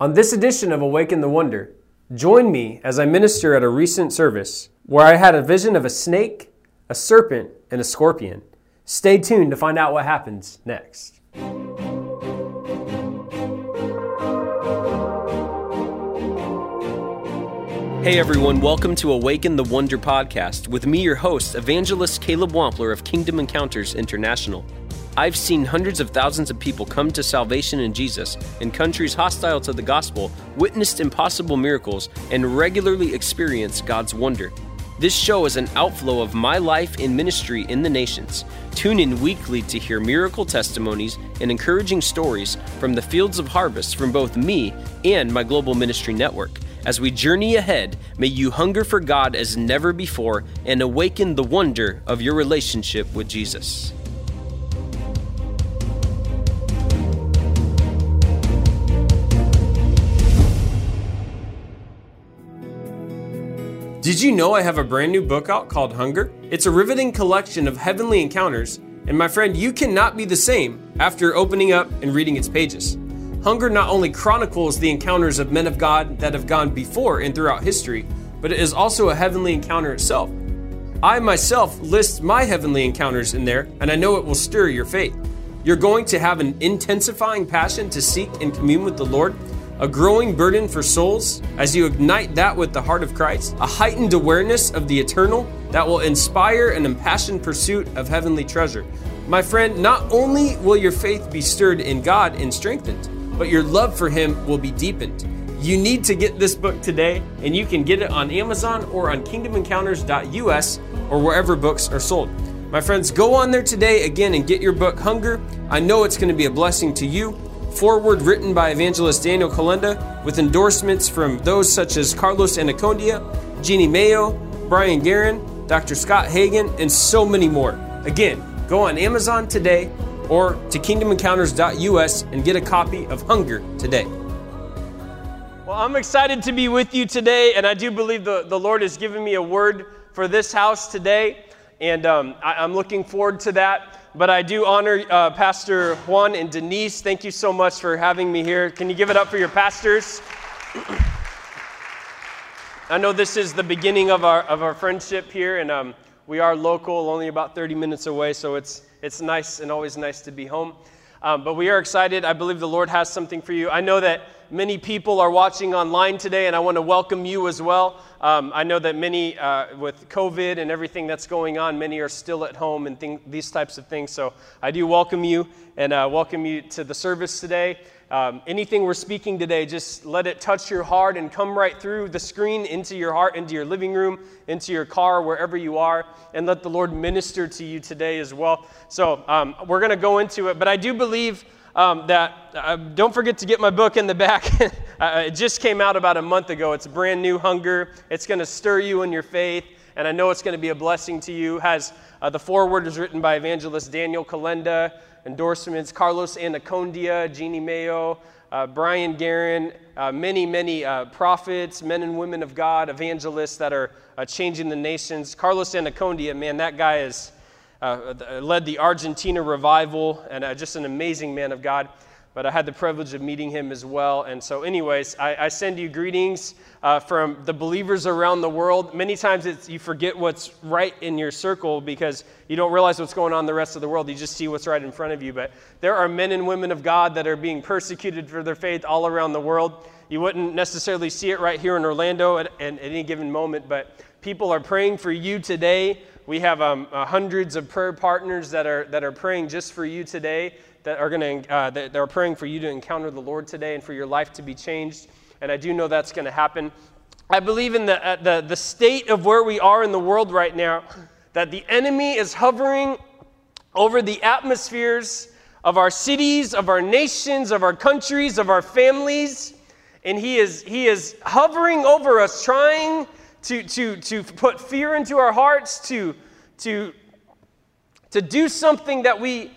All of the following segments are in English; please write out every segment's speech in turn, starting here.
On this edition of Awaken the Wonder, join me as I minister at a recent service where I had a vision of a snake, a serpent, and a scorpion. Stay tuned to find out what happens next. Hey everyone, welcome to Awaken the Wonder podcast with me, your host, evangelist Caleb Wampler of Kingdom Encounters International. I've seen hundreds of thousands of people come to salvation in Jesus in countries hostile to the gospel, witnessed impossible miracles, and regularly experience God's wonder. This show is an outflow of my life in ministry in the nations. Tune in weekly to hear miracle testimonies and encouraging stories from the fields of harvest from both me and my global ministry network. As we journey ahead, may you hunger for God as never before and awaken the wonder of your relationship with Jesus. Did you know I have a brand new book out called Hunger? It's a riveting collection of heavenly encounters, and my friend, you cannot be the same after opening up and reading its pages. Hunger not only chronicles the encounters of men of God that have gone before and throughout history, but it is also a heavenly encounter itself. I myself list my heavenly encounters in there, and I know it will stir your faith. You're going to have an intensifying passion to seek and commune with the Lord a growing burden for souls as you ignite that with the heart of Christ, a heightened awareness of the eternal that will inspire an impassioned pursuit of heavenly treasure. My friend, not only will your faith be stirred in God and strengthened, but your love for Him will be deepened. You need to get this book today, and you can get it on Amazon or on kingdomencounters.us or wherever books are sold. My friends, go on there today again and get your book, Hunger. I know it's going to be a blessing to you foreword written by evangelist Daniel Kolenda with endorsements from those such as Carlos Annacondia, Jeannie Mayo, Brian Guerin, Dr. Scott Hagan, and so many more. Again, go on Amazon today or to kingdomencounters.us and get a copy of Hunger today. Well, I'm excited to be with you today, and I do believe the, the Lord has given me a word for this house today, and um, I, I'm looking forward to that but I do honor uh, Pastor Juan and Denise. Thank you so much for having me here. Can you give it up for your pastors? I know this is the beginning of our, of our friendship here, and um, we are local, only about 30 minutes away, so it's, it's nice and always nice to be home. Um, but we are excited. I believe the Lord has something for you. I know that many people are watching online today, and I want to welcome you as well. Um, I know that many, uh, with COVID and everything that's going on, many are still at home and thing, these types of things. So I do welcome you and uh, welcome you to the service today. Um, anything we're speaking today, just let it touch your heart and come right through the screen into your heart, into your living room, into your car, wherever you are, and let the Lord minister to you today as well. So um, we're going to go into it, but I do believe. Um, that uh, don't forget to get my book in the back. uh, it just came out about a month ago. It's brand new hunger. It's going to stir you in your faith, and I know it's going to be a blessing to you. Has uh, the foreword is written by evangelist Daniel Kolenda endorsements Carlos Annacondia, Jeannie Mayo, uh, Brian Guerin, uh, many, many uh, prophets, men and women of God, evangelists that are uh, changing the nations. Carlos Annacondia, man, that guy has uh, led the Argentina revival and uh, just an amazing man of God but I had the privilege of meeting him as well. And so, anyways, I, I send you greetings uh, from the believers around the world. Many times you forget what's right in your circle because you don't realize what's going on in the rest of the world. You just see what's right in front of you. But there are men and women of God that are being persecuted for their faith all around the world. You wouldn't necessarily see it right here in Orlando at, at any given moment, but people are praying for you today. We have um, uh, hundreds of prayer partners that are, that are praying just for you today that are going to uh, that are praying for you to encounter the Lord today and for your life to be changed. And I do know that's going to happen. I believe in the, uh, the, the state of where we are in the world right now, that the enemy is hovering over the atmospheres of our cities, of our nations, of our countries, of our families. And he is, he is hovering over us, trying to, to, to put fear into our hearts, to, to, to do something that we,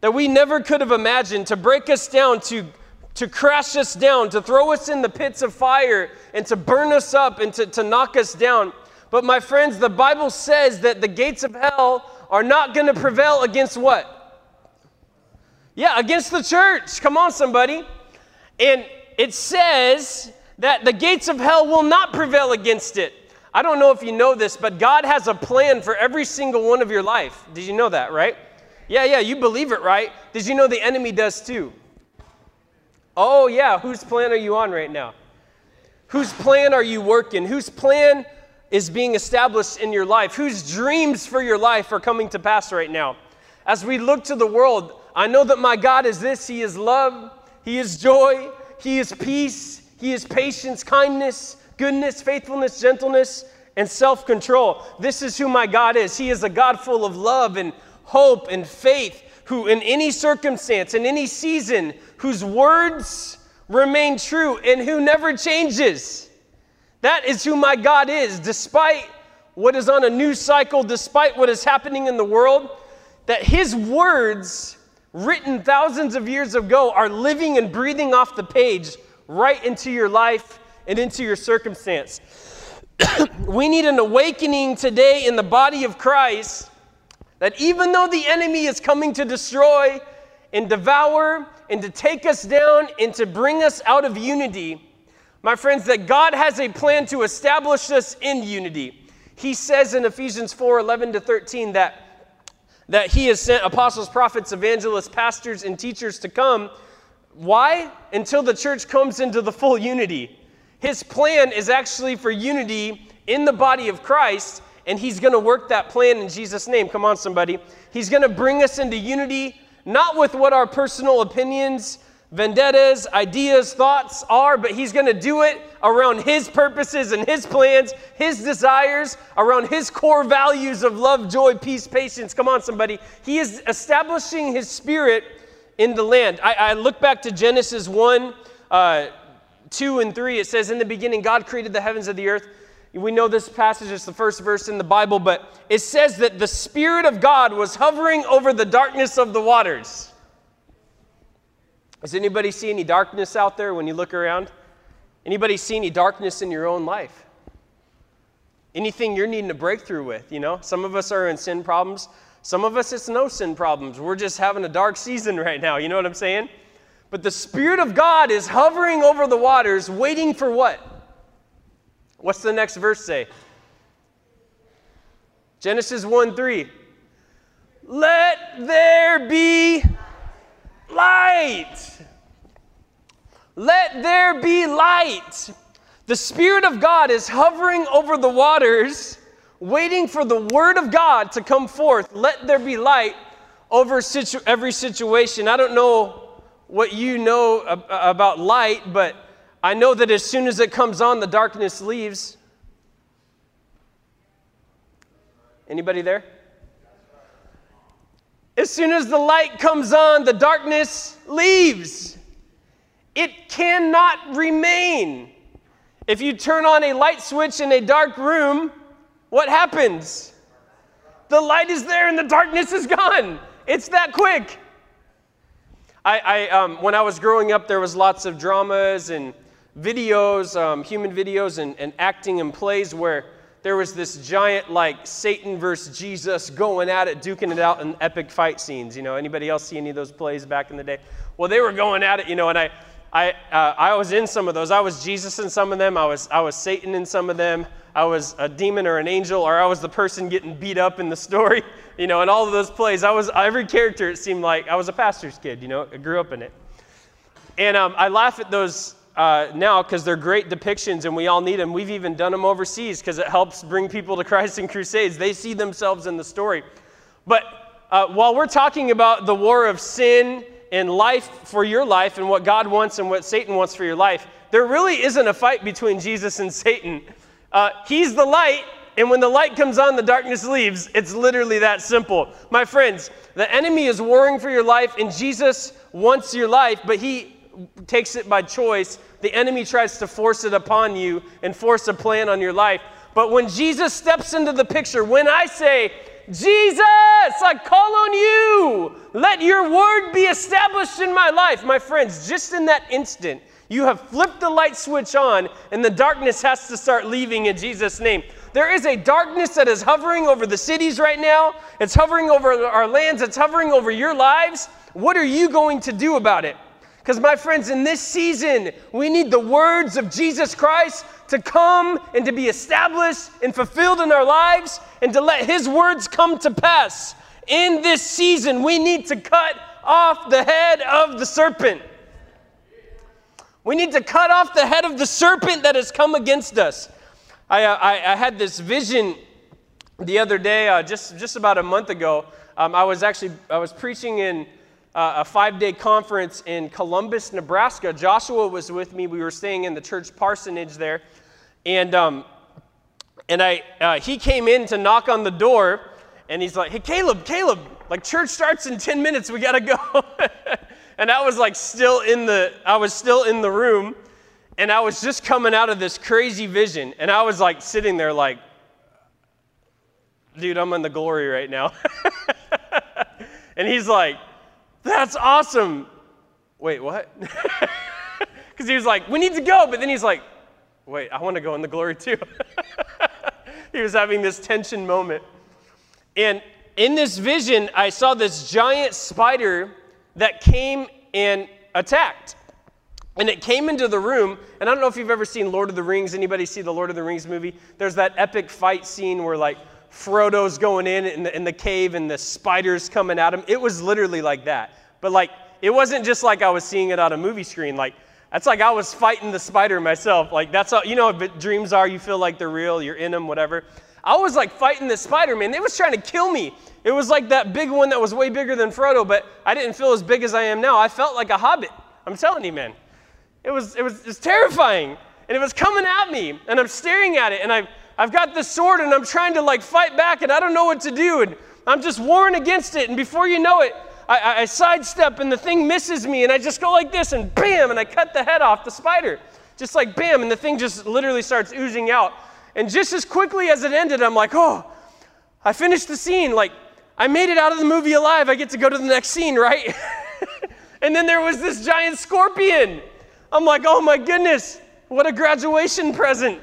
that we never could have imagined to break us down, to, to crash us down, to throw us in the pits of fire, and to burn us up and to, to knock us down. But, my friends, the Bible says that the gates of hell are not going to prevail against what? Yeah, against the church. Come on, somebody. And it says that the gates of hell will not prevail against it. I don't know if you know this, but God has a plan for every single one of your life. Did you know that, right? Yeah, yeah, you believe it, right? Did you know the enemy does too? Oh, yeah, whose plan are you on right now? Whose plan are you working? Whose plan is being established in your life? Whose dreams for your life are coming to pass right now? As we look to the world, I know that my God is this He is love, He is joy, He is peace, He is patience, kindness, goodness, faithfulness, gentleness, and self control. This is who my God is. He is a God full of love and hope and faith, who in any circumstance, in any season, whose words remain true and who never changes. That is who my God is, despite what is on a news cycle, despite what is happening in the world, that His words, written thousands of years ago, are living and breathing off the page right into your life and into your circumstance. we need an awakening today in the body of Christ that even though the enemy is coming to destroy and devour and to take us down and to bring us out of unity, my friends, that God has a plan to establish us in unity. He says in Ephesians 4 11 to 13 that, that He has sent apostles, prophets, evangelists, pastors, and teachers to come. Why? Until the church comes into the full unity. His plan is actually for unity in the body of Christ, and He's going to work that plan in Jesus' name. Come on, somebody. He's going to bring us into unity, not with what our personal opinions vendettas, ideas, thoughts are, but he's going to do it around his purposes and his plans, his desires, around his core values of love, joy, peace, patience. Come on, somebody. He is establishing his spirit in the land. I, I look back to Genesis 1, uh, 2, and 3. It says, In the beginning, God created the heavens and the earth. We know this passage is the first verse in the Bible, but it says that the Spirit of God was hovering over the darkness of the waters. Does anybody see any darkness out there when you look around? Anybody see any darkness in your own life? Anything you're needing a breakthrough with, you know? Some of us are in sin problems. Some of us, it's no sin problems. We're just having a dark season right now. You know what I'm saying? But the Spirit of God is hovering over the waters, waiting for what? What's the next verse say? Genesis 1 3. Let there be light. Let there be light. The Spirit of God is hovering over the waters, waiting for the Word of God to come forth. Let there be light over situ- every situation. I don't know what you know ab- about light, but I know that as soon as it comes on, the darkness leaves. Anybody there? As soon as the light comes on, the darkness leaves. It cannot remain. If you turn on a light switch in a dark room, what happens? The light is there and the darkness is gone. It's that quick. I, I um, when I was growing up, there was lots of dramas and videos, um, human videos, and, and acting and plays where there was this giant like Satan versus Jesus going at it, duking it out in epic fight scenes. You know, anybody else see any of those plays back in the day? Well, they were going at it, you know, and I, I, uh, I was in some of those. I was Jesus in some of them. I was, I was Satan in some of them. I was a demon or an angel, or I was the person getting beat up in the story. You know, in all of those plays, I was every character. It seemed like I was a pastor's kid. You know, I grew up in it, and um, I laugh at those uh, now because they're great depictions and we all need them. We've even done them overseas because it helps bring people to Christ in crusades. They see themselves in the story. But uh, while we're talking about the war of sin and life for your life and what God wants and what Satan wants for your life, there really isn't a fight between Jesus and Satan. Uh, he's the light, and when the light comes on, the darkness leaves. It's literally that simple. My friends, the enemy is warring for your life, and Jesus wants your life, but he takes it by choice the enemy tries to force it upon you and force a plan on your life. But when Jesus steps into the picture, when I say, Jesus, I call on you, let your word be established in my life, my friends, just in that instant, you have flipped the light switch on and the darkness has to start leaving in Jesus' name. There is a darkness that is hovering over the cities right now. It's hovering over our lands. It's hovering over your lives. What are you going to do about it? Because, my friends, in this season, we need the words of Jesus Christ to come and to be established and fulfilled in our lives and to let His words come to pass. In this season, we need to cut off the head of the serpent. We need to cut off the head of the serpent that has come against us. I, uh, I, I had this vision the other day, uh, just, just about a month ago. Um, I was actually I was preaching in uh, a five-day conference in Columbus, Nebraska. Joshua was with me. We were staying in the church parsonage there, and um, and I uh, he came in to knock on the door, and he's like, "Hey, Caleb, Caleb, like church starts in ten minutes. We gotta go." and I was like still in the I was still in the room, and I was just coming out of this crazy vision, and I was like sitting there like, "Dude, I'm in the glory right now." and he's like that's awesome. Wait, what? Because he was like, We need to go. But then he's like, Wait, I want to go in the glory too. he was having this tension moment. And in this vision, I saw this giant spider that came and attacked. And it came into the room, and I don't know if you've ever seen Lord of the Rings. Anybody see the Lord of the Rings movie? There's that epic fight scene where like Frodo's going in in the, in the cave and the spiders coming at him. It was literally like that. But like, it wasn't just like I was seeing it on a movie screen. Like, that's like I was fighting the spider myself. Like, that's all, you know what dreams are. You feel like they're real, you're in them, whatever. I was like fighting the spider, man. They was trying to kill me. It was like that big one that was way bigger than Frodo, but I didn't feel as big as I am now. I felt like a hobbit. I'm telling you, man. It was, it was, it was terrifying. And it was coming at me, and I'm staring at it, and I, I've got this sword and I'm trying to like fight back and I don't know what to do. And I'm just warring against it. And before you know it, I, I, sidestep and the thing misses me and I just go like this and bam, and I cut the head off the spider. Just like bam, and the thing just literally starts oozing out. And just as quickly as it ended, I'm like, oh, I finished the scene. Like, I made it out of the movie alive. I get to go to the next scene, right? and then there was this giant scorpion. I'm like, oh my goodness, what a graduation present.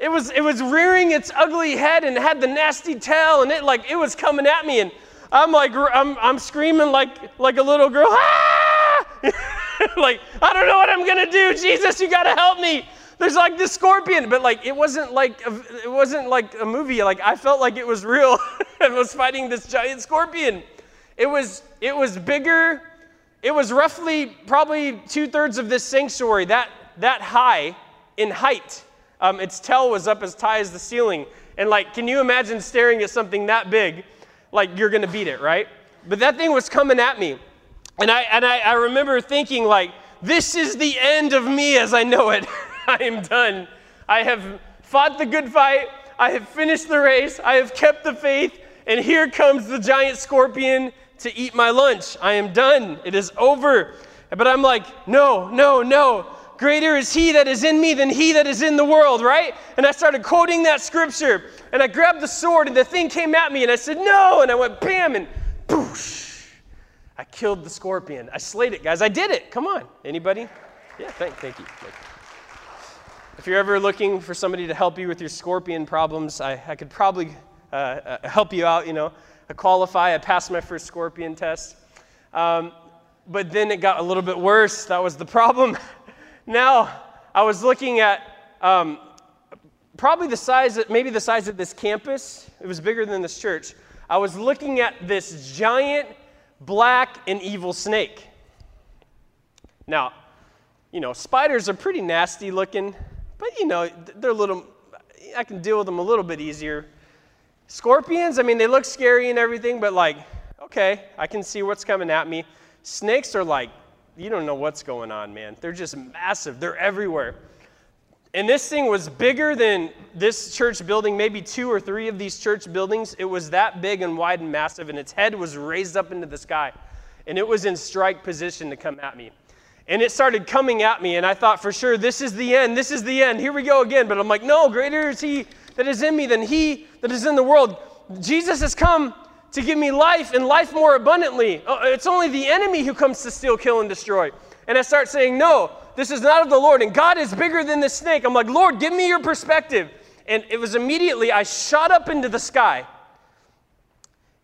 It was, it was rearing its ugly head and had the nasty tail, and it like it was coming at me, and I'm like I'm, I'm screaming like like a little girl, ah! like I don't know what I'm gonna do. Jesus, you gotta help me. There's like this scorpion, but like it wasn't like a, it wasn't like a movie. Like I felt like it was real. I was fighting this giant scorpion. It was it was bigger. It was roughly probably two thirds of this sanctuary that that high in height. Um, its tail was up as high as the ceiling. And, like, can you imagine staring at something that big? Like, you're going to beat it, right? But that thing was coming at me. And I, and I, I remember thinking, like, this is the end of me as I know it. I am done. I have fought the good fight. I have finished the race. I have kept the faith. And here comes the giant scorpion to eat my lunch. I am done. It is over. But I'm like, no, no, no. Greater is he that is in me than he that is in the world, right? And I started quoting that scripture. And I grabbed the sword, and the thing came at me, and I said, No. And I went bam, and boosh. I killed the scorpion. I slayed it, guys. I did it. Come on. Anybody? Yeah, thank, thank you. Thank you. If you're ever looking for somebody to help you with your scorpion problems, I, I could probably uh, uh, help you out. You know, I qualify. I passed my first scorpion test. Um, but then it got a little bit worse. That was the problem. Now, I was looking at um, probably the size, of, maybe the size of this campus. It was bigger than this church. I was looking at this giant black and evil snake. Now, you know, spiders are pretty nasty looking, but you know, they're a little, I can deal with them a little bit easier. Scorpions, I mean, they look scary and everything, but like, okay, I can see what's coming at me. Snakes are like you don't know what's going on, man. They're just massive, they're everywhere. And this thing was bigger than this church building, maybe two or three of these church buildings. It was that big and wide and massive, and its head was raised up into the sky. And it was in strike position to come at me. And it started coming at me, and I thought for sure, this is the end, this is the end, here we go again. But I'm like, no, greater is he that is in me than he that is in the world. Jesus has come to give me life and life more abundantly. Uh, it's only the enemy who comes to steal, kill, and destroy. And I start saying, No, this is not of the Lord. And God is bigger than the snake. I'm like, Lord, give me your perspective. And it was immediately, I shot up into the sky.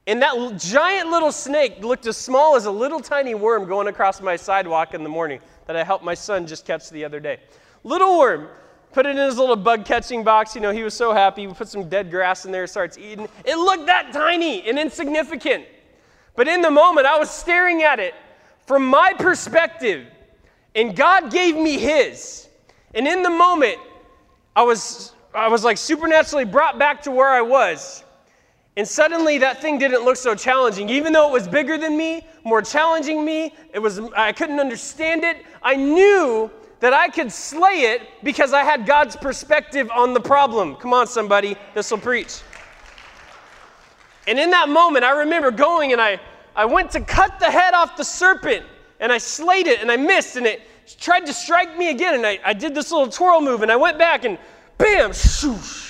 And that giant little snake looked as small as a little tiny worm going across my sidewalk in the morning that I helped my son just catch the other day. Little worm, put it in his little bug catching box. You know, he was so happy. We put some dead grass in there, starts eating. It looked that tiny and insignificant. But in the moment, I was staring at it from my perspective, and God gave me his. And in the moment, I was, I was like supernaturally brought back to where I was. And suddenly that thing didn't look so challenging. Even though it was bigger than me, more challenging me, it was I couldn't understand it. I knew that I could slay it because I had God's perspective on the problem. Come on somebody, this will preach. And in that moment I remember going and I I went to cut the head off the serpent and I slayed it and I missed and it tried to strike me again and I, I did this little twirl move and I went back and bam, shoosh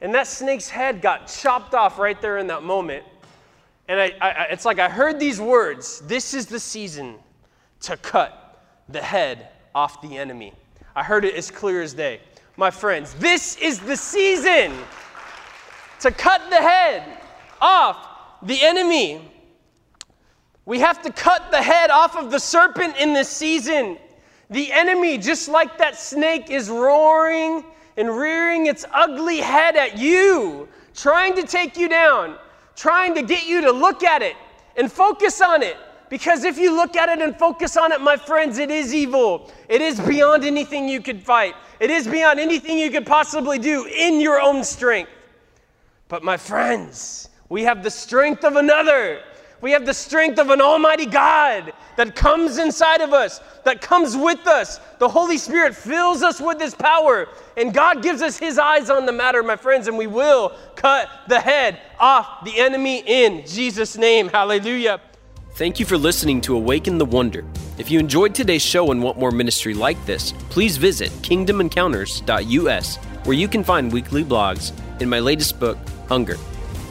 and that snake's head got chopped off right there in that moment. And I, I, it's like I heard these words This is the season to cut the head off the enemy. I heard it as clear as day. My friends, this is the season to cut the head off the enemy. We have to cut the head off of the serpent in this season. The enemy, just like that snake, is roaring and rearing its ugly head at you, trying to take you down, trying to get you to look at it and focus on it. Because if you look at it and focus on it, my friends, it is evil. It is beyond anything you could fight. It is beyond anything you could possibly do in your own strength. But my friends, we have the strength of another we have the strength of an almighty God that comes inside of us, that comes with us. The Holy Spirit fills us with His power, and God gives us His eyes on the matter, my friends, and we will cut the head off the enemy in Jesus' name. Hallelujah. Thank you for listening to Awaken the Wonder. If you enjoyed today's show and want more ministry like this, please visit kingdomencounters.us, where you can find weekly blogs and my latest book, Hunger.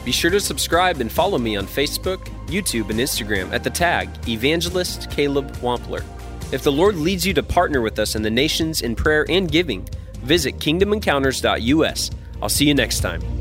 Be sure to subscribe and follow me on Facebook, YouTube, and Instagram at the tag Evangelist Caleb Wampler. If the Lord leads you to partner with us in the nations in prayer and giving, visit kingdomencounters.us. I'll see you next time.